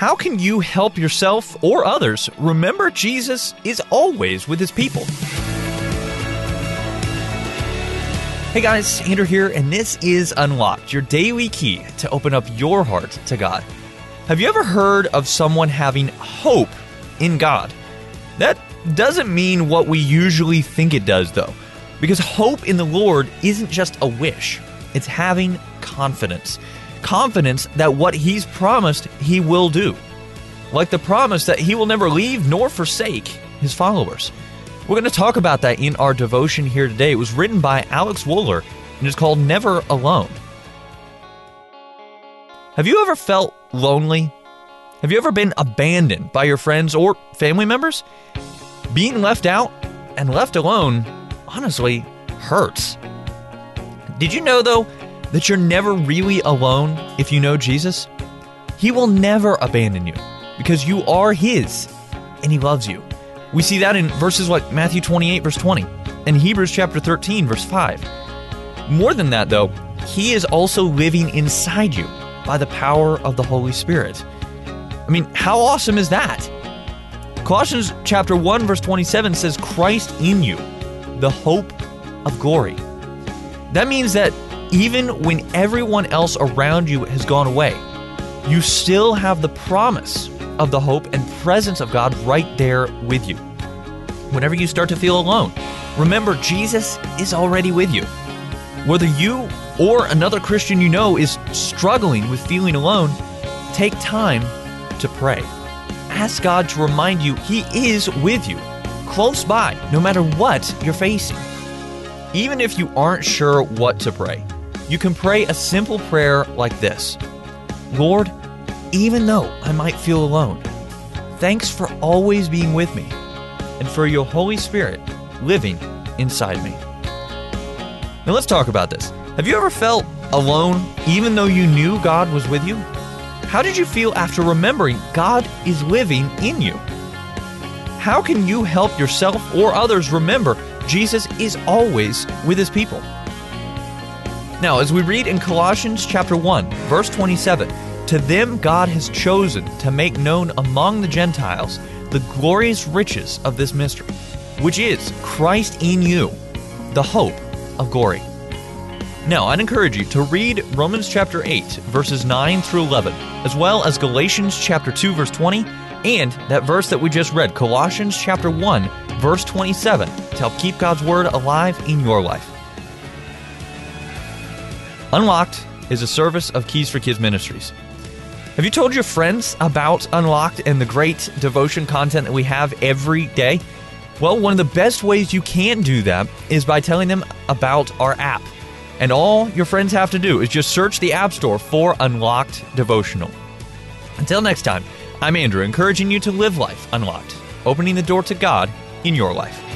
How can you help yourself or others remember Jesus is always with his people? Hey guys, Andrew here, and this is Unlocked, your daily key to open up your heart to God. Have you ever heard of someone having hope in God? That doesn't mean what we usually think it does, though, because hope in the Lord isn't just a wish, it's having confidence. Confidence that what He's promised, He will do. Like the promise that He will never leave nor forsake His followers. We're going to talk about that in our devotion here today. It was written by Alex Wohler and is called Never Alone. Have you ever felt lonely? Have you ever been abandoned by your friends or family members? Being left out and left alone honestly hurts. Did you know, though, that you're never really alone if you know Jesus? He will never abandon you because you are His and He loves you. We see that in verses like Matthew 28, verse 20, and Hebrews chapter 13, verse 5. More than that, though, He is also living inside you by the power of the Holy Spirit. I mean, how awesome is that? Colossians chapter 1, verse 27 says, Christ in you, the hope of glory. That means that even when everyone else around you has gone away, you still have the promise of the hope and presence of God right there with you. Whenever you start to feel alone, remember Jesus is already with you. Whether you or another Christian you know is struggling with feeling alone, take time to pray. Ask God to remind you He is with you, close by, no matter what you're facing. Even if you aren't sure what to pray, you can pray a simple prayer like this Lord, even though I might feel alone. Thanks for always being with me and for your Holy Spirit living inside me. Now let's talk about this. Have you ever felt alone even though you knew God was with you? How did you feel after remembering God is living in you? How can you help yourself or others remember Jesus is always with his people? Now, as we read in Colossians chapter 1, verse 27, to them God has chosen to make known among the Gentiles the glorious riches of this mystery, which is Christ in you, the hope of glory. Now, I'd encourage you to read Romans chapter 8, verses 9 through 11, as well as Galatians chapter 2, verse 20, and that verse that we just read, Colossians chapter 1, verse 27, to help keep God's word alive in your life. Unlocked is a service of Keys for Kids Ministries. Have you told your friends about Unlocked and the great devotion content that we have every day? Well, one of the best ways you can do that is by telling them about our app. And all your friends have to do is just search the App Store for Unlocked Devotional. Until next time, I'm Andrew, encouraging you to live life unlocked, opening the door to God in your life.